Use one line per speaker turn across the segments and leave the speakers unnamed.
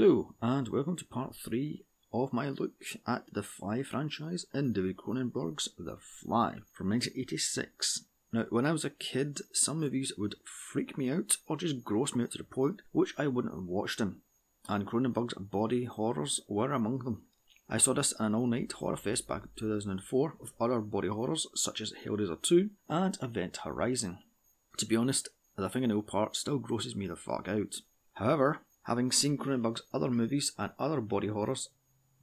Hello, and welcome to part 3 of my look at the Fly franchise in David Cronenberg's The Fly from 1986. Now, when I was a kid, some movies would freak me out or just gross me out to the point which I wouldn't have watched them, and Cronenberg's body horrors were among them. I saw this in an all night horror fest back in 2004 with other body horrors such as Hellraiser 2 and Event Horizon. To be honest, the thing in fingernail part still grosses me the fuck out. However, Having seen Cronenberg's other movies and other body horrors,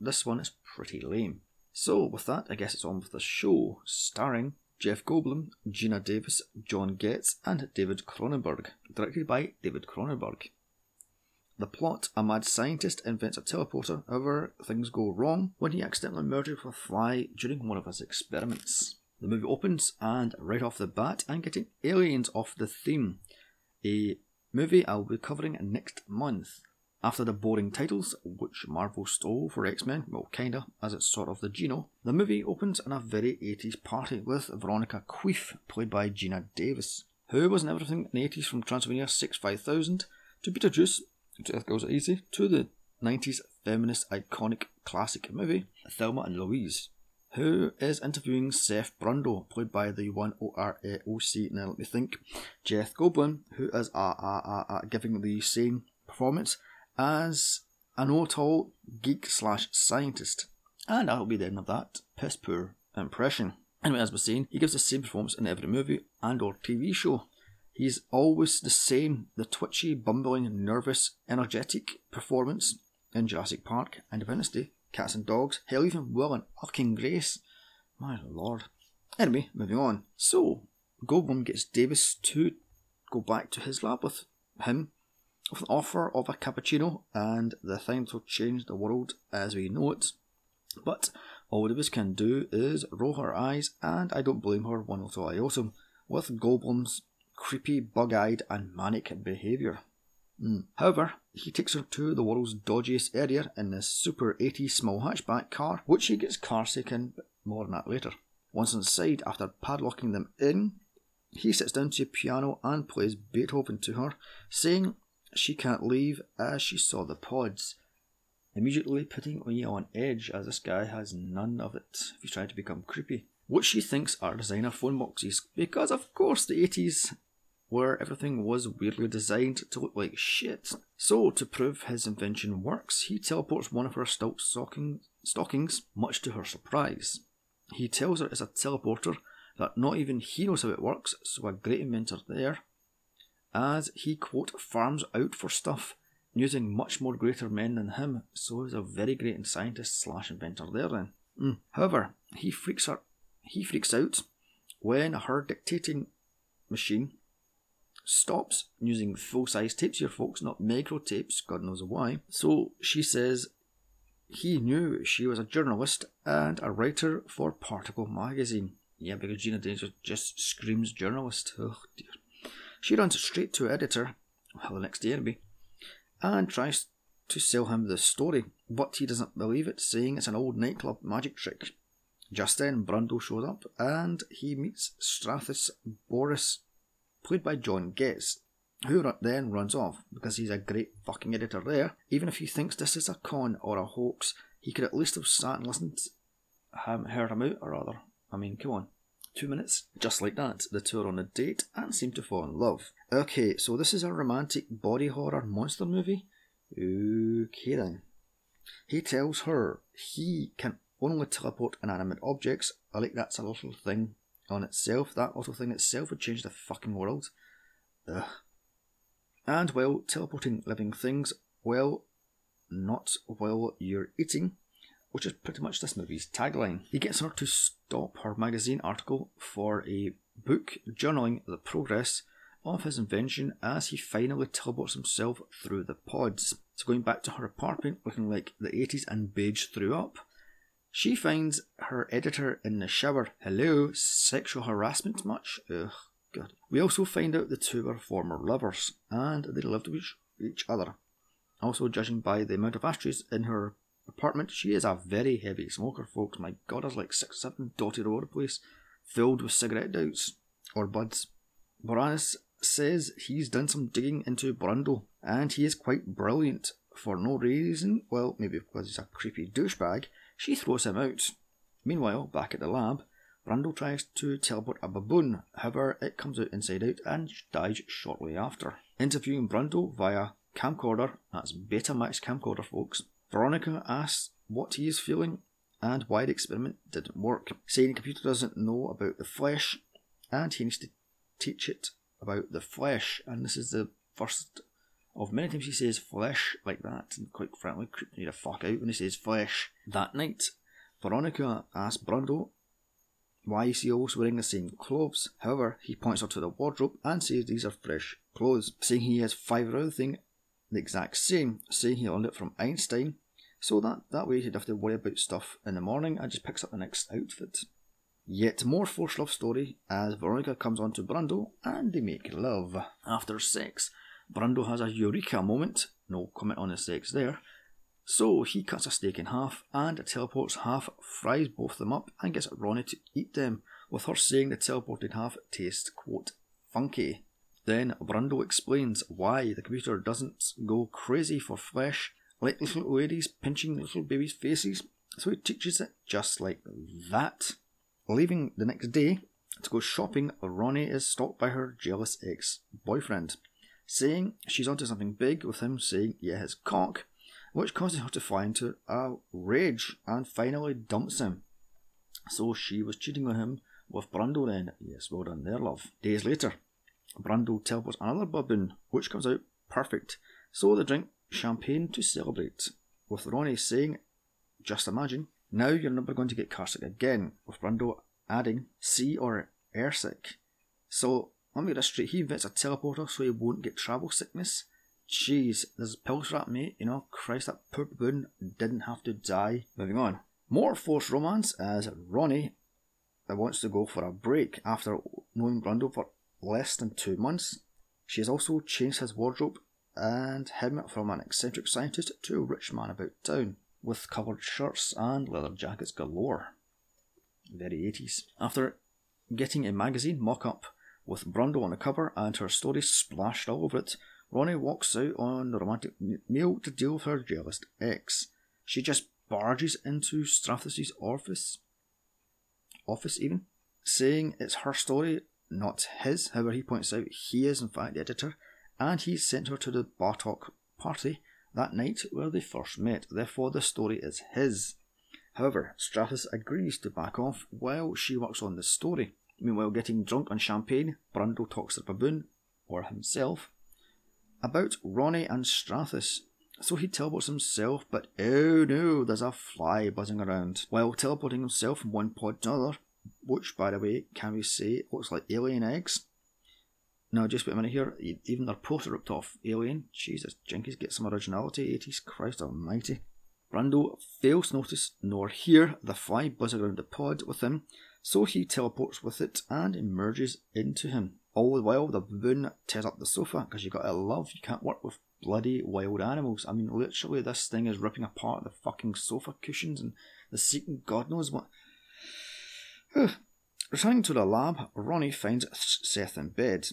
this one is pretty lame. So, with that, I guess it's on with the show, starring Jeff Goldblum, Geena Davis, John Getz, and David Cronenberg, directed by David Cronenberg. The plot a mad scientist invents a teleporter, however, things go wrong when he accidentally with a fly during one of his experiments. The movie opens, and right off the bat, I'm getting aliens off the theme. A movie I'll be covering next month. After the boring titles, which Marvel stole for X Men, well, kinda, as it's sort of the Geno, the movie opens in a very 80s party with Veronica Quaife, played by Geena Davis, who was in everything in the 80s from Transylvania 6 5000 to Beetlejuice, to Earth Girls Easy, to the 90s feminist iconic classic movie, Thelma and Louise who is interviewing Seth Brundle, played by the one O-R-A-O-C, now let me think, Jeff Goldblum, who is uh, uh, uh, giving the same performance as an know-it-all geek slash scientist. And that'll be the end of that piss poor impression. Anyway, as we're saying, he gives the same performance in every movie and or TV show. He's always the same, the twitchy, bumbling, nervous, energetic performance in Jurassic Park, Independence Day, cats and dogs, hell, even Will and fucking Grace. My lord. Anyway, moving on. So, Goldblum gets Davis to go back to his lab with him with an offer of a cappuccino and the thing will change the world as we know it. But all Davis can do is roll her eyes, and I don't blame her one little iota, with Goldblum's creepy, bug eyed, and manic behaviour. Mm. However, he takes her to the world's dodgiest area in this super 80 small hatchback car, which he gets carsick in, but more on that later. Once inside, after padlocking them in, he sits down to a piano and plays Beethoven to her, saying she can't leave as she saw the pods, immediately putting me on edge as this guy has none of it if he's trying to become creepy. What she thinks are designer phone boxes, because of course the 80s where everything was weirdly designed to look like shit. So, to prove his invention works, he teleports one of her stilt stocking, stockings, much to her surprise. He tells her it's a teleporter, that not even he knows how it works, so a great inventor there. As he, quote, farms out for stuff, using much more greater men than him, so he's a very great scientist slash inventor there then. Mm. However, he freaks her he freaks out when her dictating machine stops using full size tapes here, folks, not micro tapes, God knows why. So she says he knew she was a journalist and a writer for Particle magazine. Yeah, because Geena Davis just screams journalist. Oh dear. She runs straight to editor, well, the next day maybe, and tries to sell him the story, but he doesn't believe it, saying it's an old nightclub magic trick. Just then, Brundle shows up and he meets Strathis Boris played by John Getz, who then runs off because he's a great fucking editor there. Even if he thinks this is a con or a hoax, he could at least have sat and listened, him, heard him out, or rather. I mean, come on. Two minutes. Just like that, the two are on a date and seem to fall in love. Okay, so this is a romantic body horror monster movie? Okay then. He tells her he can only teleport inanimate objects. I like that's a little thing on itself. That little thing itself would change the fucking world. Ugh. And well, teleporting living things, well, not while you're eating, which is pretty much this movie's tagline. He gets her to stop her magazine article for a book journaling the progress of his invention as he finally teleports himself through the pods. So going back to her apartment looking like the 80s and beige threw up, she finds her editor in the shower. Hello, sexual harassment much? Ugh, God. We also find out the two were former lovers, and they loved each other. Also, judging by the amount of ashtrays in her apartment, she is a very heavy smoker, folks. My God, there's like six, seven dotted all over the place, filled with cigarette doubts or buds. Borans says he's done some digging into Brundle, and he is quite brilliant for no reason, well, maybe because he's a creepy douchebag, she throws him out. Meanwhile, back at the lab, Brando tries to teleport a baboon, however, it comes out inside out and dies shortly after. Interviewing Brundle via camcorder, that's Betamax camcorder, folks, Veronica asks what he is feeling and why the experiment didn't work, saying the computer doesn't know about the flesh and he needs to teach it about the flesh. And this is the first of many times he says flesh like that, and quite frankly, creeping me the fuck out when he says flesh. That night, Veronica asks Brando why is he always wearing the same clothes. However, he points her to the wardrobe and says these are fresh clothes, saying he has five or other things the exact same, saying he learned it from Einstein, so that, that way he'd have to worry about stuff in the morning and just picks up the next outfit. Yet more forced love story as Veronica comes on to Brando and they make love. After sex, Brando has a eureka moment, no comment on the sex there. So he cuts a steak in half and teleports half, fries both of them up, and gets Ronnie to eat them, with her saying the teleported half tastes, quote, funky. Then Brando explains why the computer doesn't go crazy for flesh, like little ladies pinching little babies' faces, so he teaches it just like that. Leaving the next day to go shopping, Ronnie is stopped by her jealous ex boyfriend, saying she's onto something big, with him saying, yeah, his cock, which causes her to fly into a rage and finally dumps him. So she was cheating on him with Brando then. Yes, well done there, love. Days later, Brando teleports another baboon, which comes out perfect. So they drink champagne to celebrate, with Ronnie saying, just imagine, now you're never going to get carsick again, with Brando adding sea or airsick. So, let me get this straight, he invents a teleporter so he won't get travel sickness. Jeez, there's pills for that, mate. You know, Christ, that poor baboon didn't have to die. Moving on. More forced romance as Ronnie that wants to go for a break after knowing Brando for less than two months. She has also changed his wardrobe and him from an eccentric scientist to a rich man about town, with coloured shirts and leather jackets galore. Very 80s. After getting a magazine mock up with Brundle on the cover and her story splashed all over it, Ronnie walks out on the romantic meal to deal with her jealous ex. She just barges into Strathis' office, office even, saying it's her story not his. However, he points out he is in fact the editor, and he sent her to the Bartok party that night where they first met. Therefore, the story is his. However, Strathis agrees to back off while she works on the story. Meanwhile, getting drunk on champagne, Brundle talks to baboon, or himself, about Ronnie and Strathis. So he teleports himself, but oh no, there's a fly buzzing around. While teleporting himself from one pod to another, which, by the way, can we say looks like alien eggs? Now, just wait a minute here. Even their poster ripped off Alien. Jesus, Jinkies, get some originality. 80s, Christ almighty. Brando fails to notice nor hear the fly buzz around the pod with him, so he teleports with it and emerges into him. All the while, the baboon tears up the sofa because you gotta love, you can't work with bloody wild animals. I mean, literally, this thing is ripping apart the fucking sofa cushions and the seat, and God knows what. Returning to the lab, Ronnie finds Seth in bed.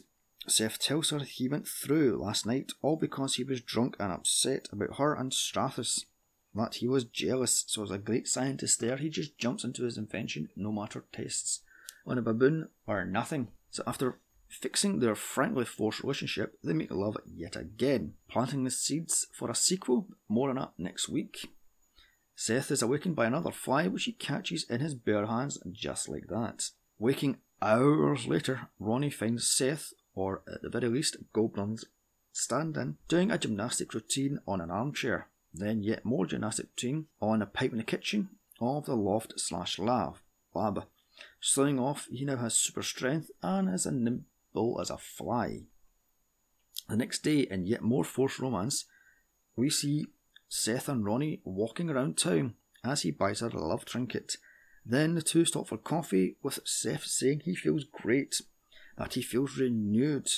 Seth tells her he went through last night all because he was drunk and upset about her and Strathis. That he was jealous, so as a great scientist there, he just jumps into his invention no matter tests on a baboon or nothing. So after fixing their frankly forced relationship, they make love yet again, planting the seeds for a sequel. More on that next week. Seth is awakened by another fly which he catches in his bare hands just like that. Waking hours later, Ronnie finds Seth, or at the very least Goldblum's stand-in, doing a gymnastic routine on an armchair. Then yet more gymnastic routine on a pipe in the kitchen of the loft slash lab. lab. Slowing off, he now has super strength and is as nimble as a fly. The next day, in yet more forced romance, we see Seth and Ronnie walking around town as he buys her a love trinket. Then the two stop for coffee, with Seth saying he feels great, that he feels renewed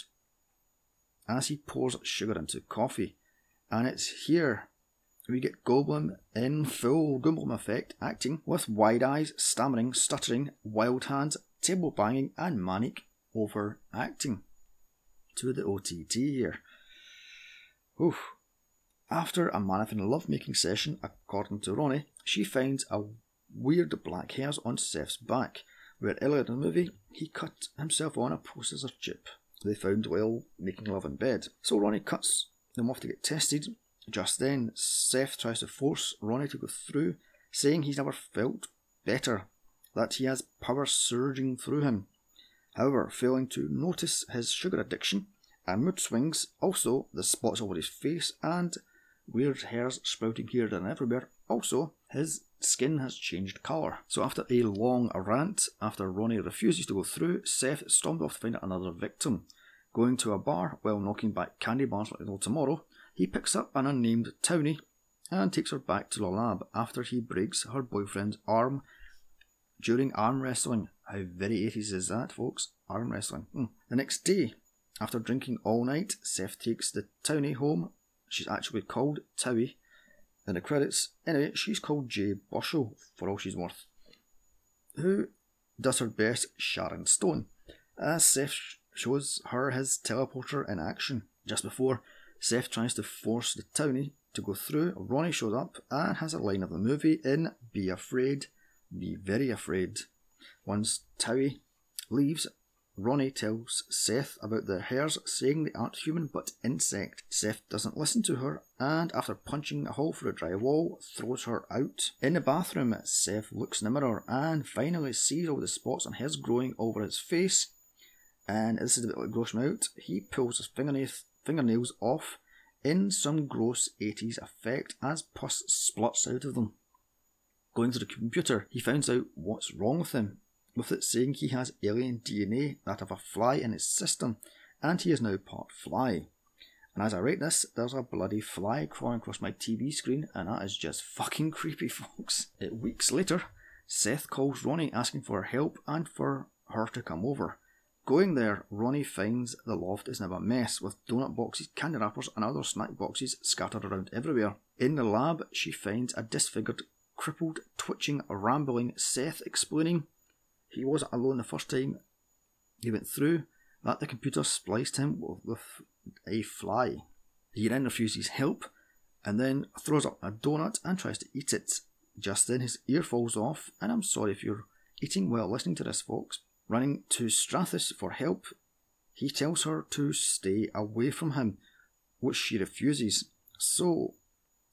as he pours sugar into coffee. And it's here we get Goldblum in full Goldblum effect, acting with wide eyes, stammering, stuttering, wild hands, table banging, and manic overacting. To the OTT here. Oof. After a marathon love-making session, according to Ronnie, she finds a weird black hairs on Seth's back, where earlier in the movie he cut himself on a processor chip they found while making love in bed. So Ronnie cuts them off to get tested. Just then, Seth tries to force Ronnie to go through, saying he's never felt better, that he has power surging through him. However, failing to notice his sugar addiction and mood swings, also the spots over his face and weird hairs sprouting here and everywhere, also his skin has changed colour. So after a long rant, after Ronnie refuses to go through, Seth stormed off to find another victim. Going to a bar while knocking back candy bars like no tomorrow, he picks up an unnamed townie and takes her back to the lab after he breaks her boyfriend's arm during arm wrestling. How very 80s is that, folks? Arm wrestling. Hmm. The next day, after drinking all night, Seth takes the townie home. She's actually called Towie in the credits. Anyway, she's called Joy Boushel for all she's worth. Who does her best Sharon Stone, as Seth shows her his teleporter in action. Just before Seth tries to force the townie to go through, Ronnie shows up and has a line of the movie in Be Afraid, Be Very Afraid. Once Towie leaves, Ronnie tells Seth about the hairs, saying they aren't human but insect. Seth doesn't listen to her and, after punching a hole through a drywall, throws her out. In the bathroom, Seth looks in the mirror and finally sees all the spots on his growing over his face. And this is a bit gross him out. He pulls his fingernails, fingernails off in some gross 80s effect as pus spluts out of them. Going to the computer, he finds out what's wrong with him with it saying he has alien DNA, that of a fly in his system, and he is now part fly. And as I write this, there's a bloody fly crawling across my TV screen, and that is just fucking creepy, folks. Weeks later, Seth calls Ronnie asking for help and for her to come over. Going there, Ronnie finds the loft is now a mess with donut boxes, candy wrappers, and other snack boxes scattered around everywhere. In the lab, she finds a disfigured, crippled, twitching, rambling Seth explaining he wasn't alone the first time he went through, that the computer spliced him with a fly. He then refuses help and then throws up a donut and tries to eat it. Just then his ear falls off, and I'm sorry if you're eating while listening to this, folks. Running to Strathis for help, he tells her to stay away from him, which she refuses. So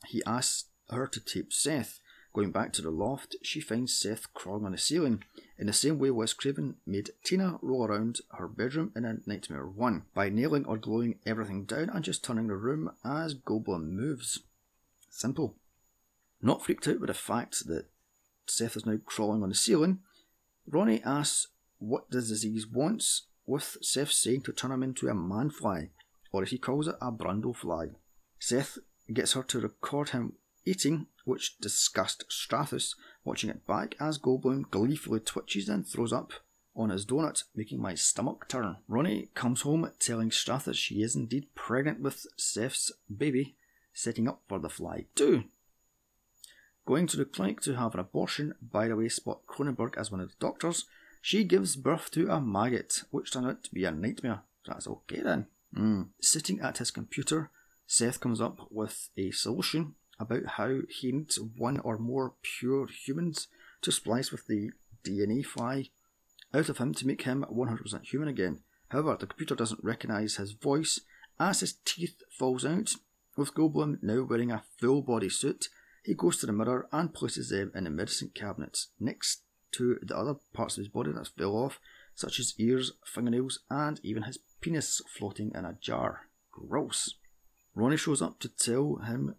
he asks her to tape Seth. Going back to the loft, she finds Seth crawling on the ceiling. In the same way, Wes Craven made Tina roll around her bedroom in A Nightmare 1 by nailing or gluing everything down and just turning the room as Goldblum moves. Simple. Not freaked out by the fact that Seth is now crawling on the ceiling, Ronnie asks what the disease wants, with Seth saying to turn him into a manfly, or as he calls it, a brundle fly. Seth gets her to record him eating, which disgusts Strathus, watching it back as Goldblum gleefully twitches and throws up on his donut, making my stomach turn. Ronnie comes home telling Strathus she is indeed pregnant with Seth's baby, setting up for the fly too. Going to the clinic to have an abortion, by the way, spot Cronenberg as one of the doctors, she gives birth to a maggot, which turned out to be a nightmare. That's okay then. Mm. Sitting at his computer, Seth comes up with a solution about how he needs one or more pure humans to splice with the DNA fly out of him to make him 100% human again. However, the computer doesn't recognise his voice as his teeth falls out. With Goldblum now wearing a full body suit, he goes to the mirror and places them in the medicine cabinet next to the other parts of his body that fell off, such as ears, fingernails, and even his penis floating in a jar. Gross. Ronnie shows up to tell him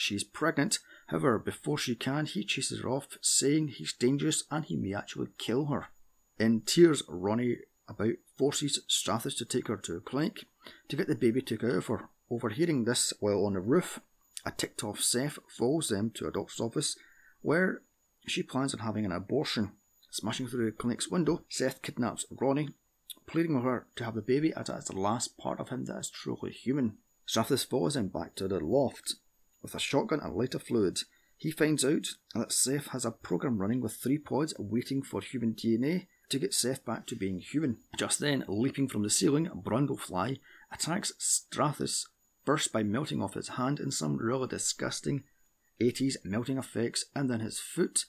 She's pregnant. However, before she can, he chases her off, saying he's dangerous and he may actually kill her. In tears, Ronnie about forces Strathis to take her to a clinic to get the baby took out of her. Overhearing this while on the roof, a ticked off Seth follows them to a doctor's office where she plans on having an abortion. Smashing through the clinic's window, Seth kidnaps Ronnie, pleading with her to have the baby as it's the last part of him that is truly human. Strathis follows him back to the loft with a shotgun and lighter fluid. He finds out that Seth has a program running with three pods waiting for human DNA to get Seth back to being human. Just then, leaping from the ceiling, Brundlefly attacks Strathis first by melting off his hand in some really disgusting 80s melting effects, and then his foot.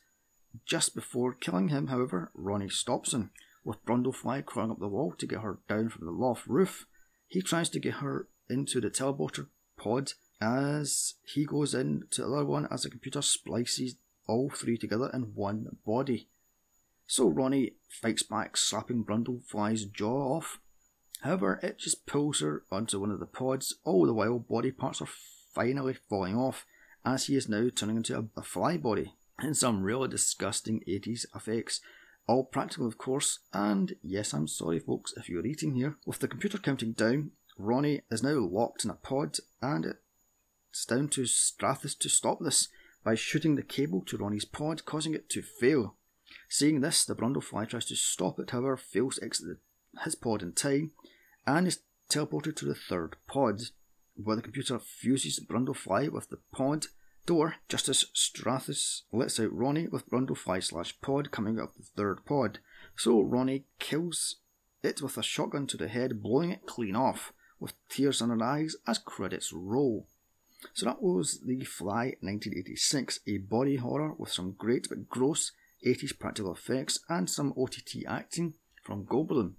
Just before killing him, however, Ronnie stops him, with Brundlefly crawling up the wall to get her down from the loft roof. He tries to get her into the teleporter pod as he goes in to the other one as the computer splices all three together in one body. So Ronnie fights back, slapping Brundlefly's jaw off. However, it just pulls her onto one of the pods, all the while body parts are finally falling off, as he is now turning into a, a fly body in some really disgusting 80s effects. All practical, of course, and yes, I'm sorry, folks, if you're eating here. With the computer counting down, Ronnie is now locked in a pod, and it's down to Strathis to stop this by shooting the cable to Ronnie's pod, causing it to fail. Seeing this, the Brundlefly tries to stop it, however, fails to exit his pod in time, and is teleported to the third pod, where the computer fuses Brundlefly with the pod door just as Strathis lets out Ronnie with Brundlefly slash pod coming out of the third pod. So Ronnie kills it with a shotgun to the head, blowing it clean off, with tears in her eyes as credits roll. So that was The Fly 1986, a body horror with some great but gross 80s practical effects and some OTT acting from Goldblum.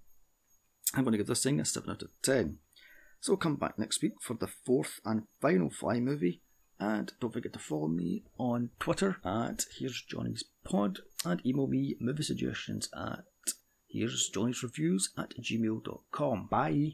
I'm going to give this thing a 7 out of 10. So come back next week for the fourth and final Fly movie. And don't forget to follow me on Twitter at Here's Johnny's Pod and email me movie suggestions at Here's Johnny's Reviews at gmail.com. Bye.